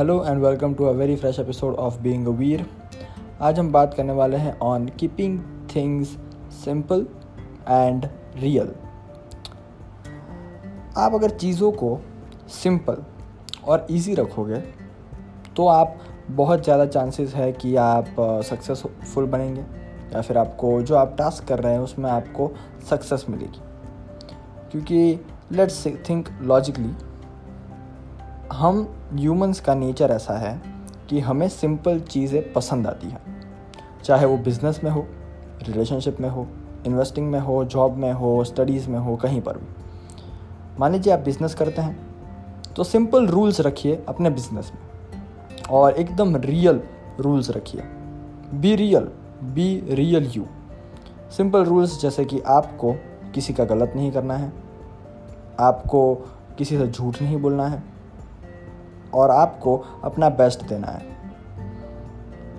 Hello and welcome to a very fresh episode of being a Veer. आज हम बात करने वाले हैं on keeping things simple and real आप अगर चीज़ों को सिंपल और इजी रखोगे तो आप बहुत ज़्यादा चांसेस है कि आप सक्सेसफुल uh, बनेंगे या फिर आपको जो आप टास्क कर रहे हैं उसमें आपको सक्सेस मिलेगी। क्योंकि लेट्स थिंक लॉजिकली हम ह्यूमंस का नेचर ऐसा है कि हमें सिंपल चीज़ें पसंद आती हैं। चाहे वो बिज़नेस में हो रिलेशनशिप में हो इन्वेस्टिंग में हो जॉब में हो स्टडीज़ में हो, कहीं पर भी। मान लीजिए आप बिज़नेस करते हैं तो सिंपल रूल्स रखिए अपने बिज़नेस में और एकदम रियल रूल्स रखिए। Be real be real you simple rules जैसे कि आपको किसी का गलत नहीं करना है, आपको किसी से झूठ नहीं बोलना है और आपको अपना बेस्ट देना है।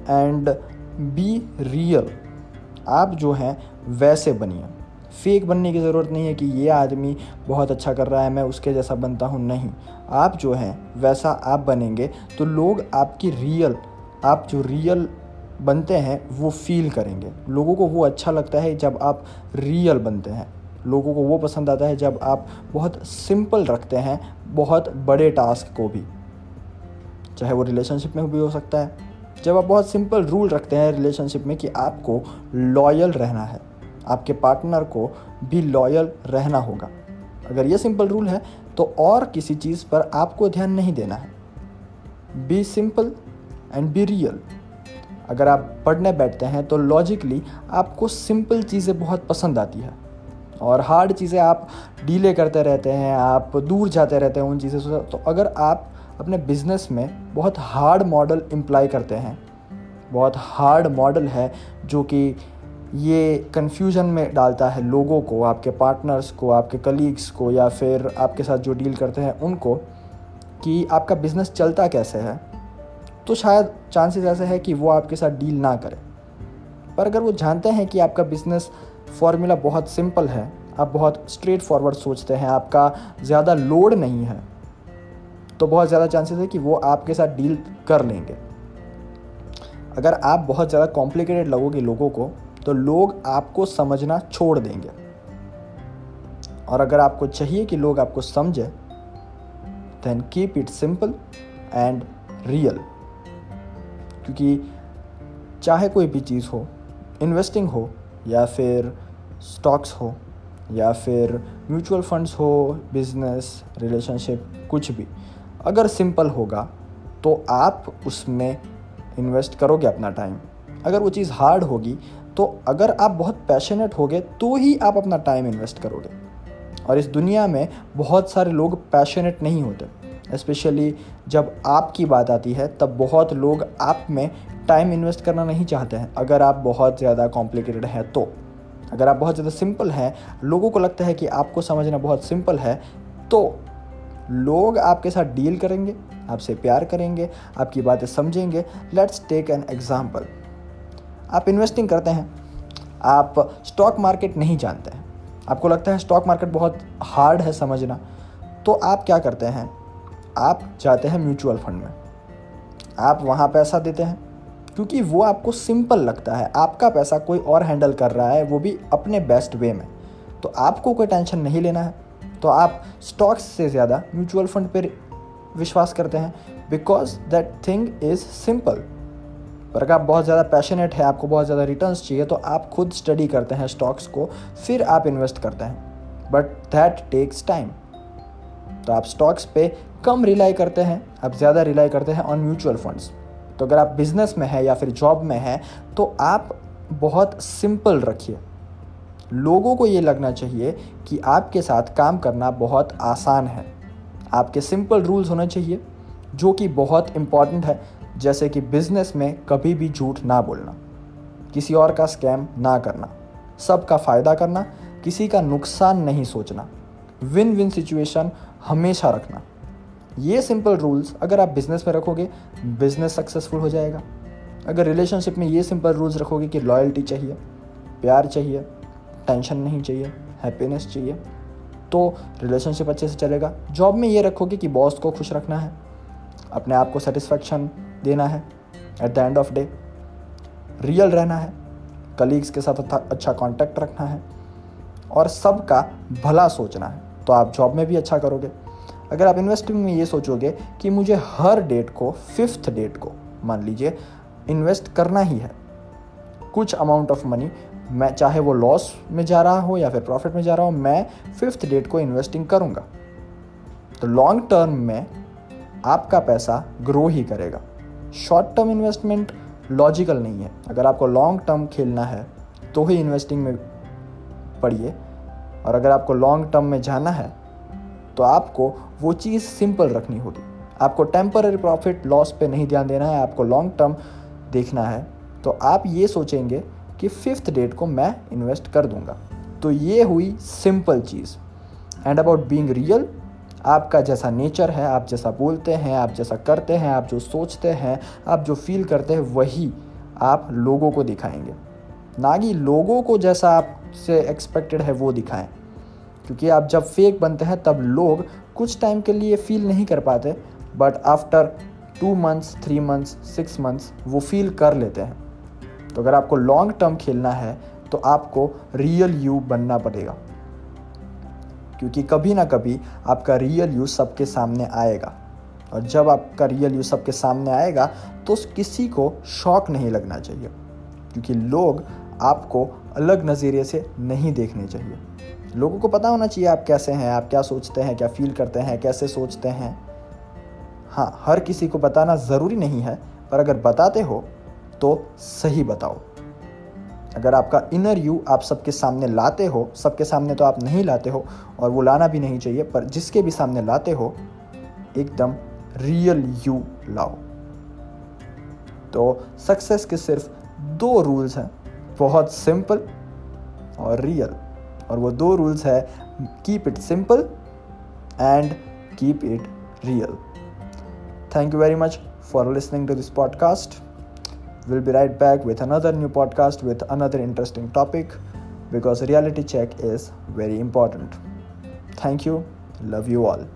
एंड बी रियल आप जो हैं, वैसे बनिए। फेक बनने की ज़रूरत नहीं है कि ये आदमी बहुत अच्छा कर रहा है, मैं उसके जैसा बनता हूँ। नहीं। आप जो हैं, वैसा आप बनेंगे तो लोग आपकी रियल आप जो रियल बनते हैं, वो फील करेंगे। लोगों को वो अच्छा लगता है जब आप रियल बनते हैं। लोगों को वो पसंद आता है जब आप बहुत सिंपल रखते हैं, बहुत बड़े टास्क को भी। चाहे वो रिलेशनशिप में भी हो सकता है। जब आप बहुत सिंपल रूल रखते हैं रिलेशनशिप में कि आपको लॉयल रहना है, आपके पार्टनर को भी लॉयल रहना होगा। अगर ये सिंपल रूल है तो और किसी चीज़ पर आपको ध्यान नहीं देना है। Be simple and be real अगर आप पढ़ने बैठते हैं तो लॉजिकली आपको सिंपल चीज़ें बहुत पसंद आती है। और हार्ड चीज़ें आप डीले करते रहते हैं, आप दूर जाते रहते हैं उन चीज़ों से। तो अगर आप अपने बिज़नेस में बहुत हार्ड मॉडल इम्प्लाई करते हैं। बहुत हार्ड मॉडल है जो कि ये कन्फ्यूज़न में डालता है लोगों को, आपके पार्टनर्स को, आपके कलीग्स को या फिर आपके साथ जो डील करते हैं उनको कि आपका बिज़नेस चलता कैसे है। तो शायद चांसेस ऐसे है कि वो आपके साथ डील ना करें। पर अगर वो जानते हैं कि आपका बिज़नेस फॉर्मूला बहुत सिंपल है, आप बहुत स्ट्रेट फॉरवर्ड सोचते हैं, आपका ज़्यादा लोड नहीं है तो बहुत ज़्यादा चांसेस है कि वो आपके साथ डील कर लेंगे। अगर आप बहुत ज़्यादा कॉम्प्लिकेटेड लगोगे लोगों को तो लोग आपको समझना छोड़ देंगे। और अगर आपको चाहिए कि लोग आपको समझें then keep it simple and real क्योंकि चाहे कोई भी चीज़ हो इन्वेस्टिंग हो, या फिर स्टॉक्स हो, या फिर म्यूचुअल फंड्स हो बिज़नेस रिलेशनशिप कुछ भी अगर सिंपल होगा तो आप उसमें इन्वेस्ट करोगे अपना टाइम। अगर वो चीज़ हार्ड होगी तो अगर आप बहुत पैशनेट होगे तो ही आप अपना टाइम इन्वेस्ट करोगे। और इस दुनिया में बहुत सारे लोग पैशनेट नहीं होते। स्पेशली जब आपकी बात आती है, तब बहुत लोग आप में टाइम इन्वेस्ट करना नहीं चाहते हैं। अगर आप बहुत ज़्यादा कॉम्प्लिकेटेड हैं तो। अगर आप बहुत ज़्यादा सिंपल हैं, लोगों को लगता है कि आपको समझना बहुत सिंपल है तो लोग आपके साथ डील करेंगे, आपसे प्यार करेंगे, आपकी बातें समझेंगे। लेट्स टेक एन एग्ज़ाम्पल आप इन्वेस्टिंग करते हैं। आप स्टॉक मार्केट नहीं जानते हैं। आपको लगता है स्टॉक मार्केट बहुत हार्ड है समझना। तो आप क्या करते हैं? आप जाते हैं म्यूचुअल फंड में। आप वहाँ पैसा देते हैं। क्योंकि वो आपको सिंपल लगता है। आपका पैसा कोई और हैंडल कर रहा है, वो भी अपने बेस्ट वे में। तो आपको कोई टेंशन नहीं लेना है। तो आप स्टॉक्स से ज़्यादा म्यूचुअल फंड पर विश्वास करते हैं because that thing is simple पर अगर आप बहुत ज़्यादा पैशनेट है, आपको बहुत ज़्यादा रिटर्न्स चाहिए तो आप खुद स्टडी करते हैं स्टॉक्स को, फिर आप इन्वेस्ट करते हैं. बट दैट टेक्स टाइम तो आप स्टॉक्स पे कम रिलाई करते हैं, आप ज़्यादा रिलाई करते हैं ऑन म्यूचुअल फंड्स तो अगर आप बिज़नेस में हैं या फिर जॉब में हैं तो आप बहुत सिंपल रखिए. लोगों को ये लगना चाहिए कि आपके साथ काम करना बहुत आसान है। आपके सिंपल रूल्स होने चाहिए, जो कि बहुत इंपॉर्टेंट है, जैसे कि बिज़नेस में कभी भी झूठ ना बोलना, किसी और का स्कैम ना करना, सबका फ़ायदा करना, किसी का नुकसान नहीं सोचना विन विन सिचुएशन हमेशा रखना। ये सिंपल रूल्स अगर आप बिज़नेस में रखोगे बिज़नेस सक्सेसफुल हो जाएगा। अगर रिलेशनशिप में ये सिंपल रूल्स रखोगे कि लॉयल्टी चाहिए, प्यार चाहिए टेंशन नहीं चाहिए, हैप्पीनेस चाहिए। तो रिलेशनशिप अच्छे से चलेगा। जॉब में ये रखोगे कि बॉस को खुश रखना है, अपने आप को सेटिस्फेक्शन देना है at the end of day real रहना है कलीग्स के साथ अच्छा कांटेक्ट रखना है, और सबका भला सोचना है। तो आप जॉब में भी अच्छा करोगे। अगर आप इन्वेस्टिंग में ये सोचोगे कि मुझे हर डेट को फिफ्थ डेट को, मान लीजिए इन्वेस्ट करना ही है, कुछ अमाउंट ऑफ़ मनी मैं चाहे वो लॉस में जा रहा हो या फिर प्रॉफिट में जा रहा हो, मैं फिफ्थ डेट को इन्वेस्टिंग करूँगा। तो लॉन्ग टर्म में आपका पैसा ग्रो ही करेगा। शॉर्ट टर्म इन्वेस्टमेंट लॉजिकल नहीं है। अगर आपको लॉन्ग टर्म खेलना है तो ही इन्वेस्टिंग में पढ़िए। और अगर आपको लॉन्ग टर्म में जाना है तो आपको वो चीज़ सिंपल रखनी होगी। आपको टेम्पररी प्रॉफिट लॉस पे नहीं ध्यान देना है, आपको लॉन्ग टर्म देखना है। तो आप ये सोचेंगे कि फिफ्थ डेट को मैं इन्वेस्ट कर दूँगा। तो ये हुई सिंपल चीज़। एंड अबाउट बीइंग रियल आपका जैसा नेचर है, आप जैसा बोलते हैं, आप जैसा करते हैं, आप जो सोचते हैं, आप जो फील करते हैं, वही आप लोगों को दिखाएँगे। ना कि लोगों को जैसा आपसे एक्सपेक्टेड है वो दिखाएँ। क्योंकि आप जब फेक बनते हैं, तब लोग कुछ टाइम के लिए फील नहीं कर पाते but after two months three months six months वो फील कर लेते हैं। तो अगर आपको लॉन्ग टर्म खेलना है तो आपको रियल यू बनना पड़ेगा। क्योंकि कभी ना कभी आपका रियल यू सबके सामने आएगा। और जब आपका रियल यू सबके सामने आएगा तो किसी को शौक नहीं लगना चाहिए। क्योंकि लोग आपको अलग नज़रिए से नहीं देखने चाहिए। लोगों को पता होना चाहिए आप कैसे हैं, आप क्या सोचते हैं, क्या फील करते हैं, कैसे सोचते हैं। हाँ हर किसी को बताना ज़रूरी नहीं है, पर अगर बताते हो तो सही बताओ। अगर आपका इनर यू आप सबके सामने लाते हो, सबके सामने तो आप नहीं लाते हो और वो लाना भी नहीं चाहिए, पर जिसके भी सामने लाते हो, एकदम रियल यू लाओ। तो सक्सेस के सिर्फ़ दो रूल्स हैं, बहुत सिंपल और रियल और वो दो रूल्स है keep it simple and keep it real thank you very much for listening to this podcast We'll be right back with another new podcast with another interesting topic because reality check is very important. Thank you. Love you all.